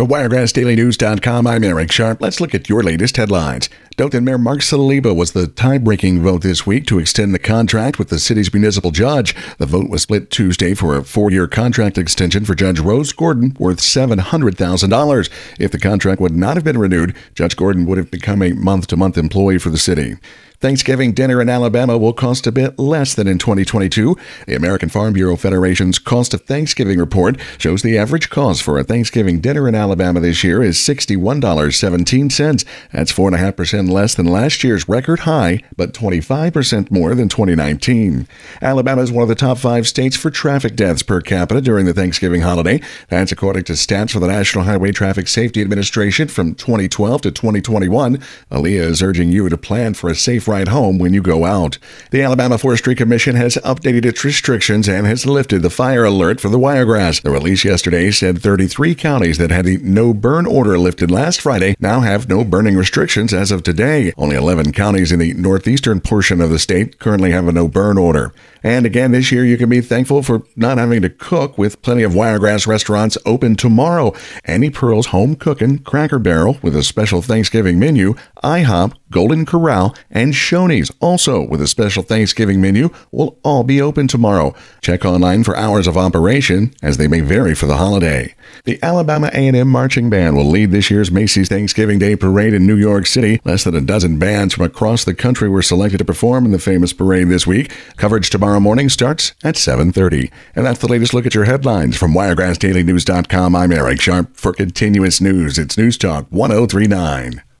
For WiregrassDailyNews.com, I'm Eric Sharp. Let's look at your latest headlines. Dothan Mayor Mark Saliba was the tie-breaking vote this week to extend the contract with the city's municipal judge. The vote was split Tuesday for a four-year contract extension for Judge Rose Gordon worth $700,000. If the contract would not have been renewed, Judge Gordon would have become a month-to-month employee for the city. Thanksgiving dinner in Alabama will cost a bit less than in 2022. The American Farm Bureau Federation's Cost of Thanksgiving report shows the average cost for a Thanksgiving dinner in Alabama this year is $61.17. That's 4.5% less than last year's record high, but 25% more than 2019. Alabama is one of the top five states for traffic deaths per capita during the Thanksgiving holiday. That's according to stats for the National Highway Traffic Safety Administration from 2012 to 2021. ALEA is urging you to plan for a safe ride home when you go out. The Alabama Forestry Commission has updated its restrictions and has lifted the fire alert for the wiregrass. The release yesterday said 33 counties that had the no burn order lifted last Friday now have no burning restrictions as of today. Only 11 counties in the northeastern portion of the state currently have a no burn order. And again, this year you can be thankful for not having to cook with plenty of Wiregrass restaurants open tomorrow. Annie Pearl's Home Cookin' Cracker Barrel with a special Thanksgiving menu, IHOP, Golden Corral, and Shoney's also with a special Thanksgiving menu will all be open tomorrow. Check online for hours of operation as they may vary for the holiday. The Alabama A&M Marching Band will lead this year's Macy's Thanksgiving Day Parade in New York City. Less than a dozen bands from across the country were selected to perform in the famous parade this week. Coverage tomorrow morning starts at 7.30. And that's the latest look at your headlines from WiregrassDailyNews.com. I'm Eric Sharp. For continuous news, it's News Talk 1039.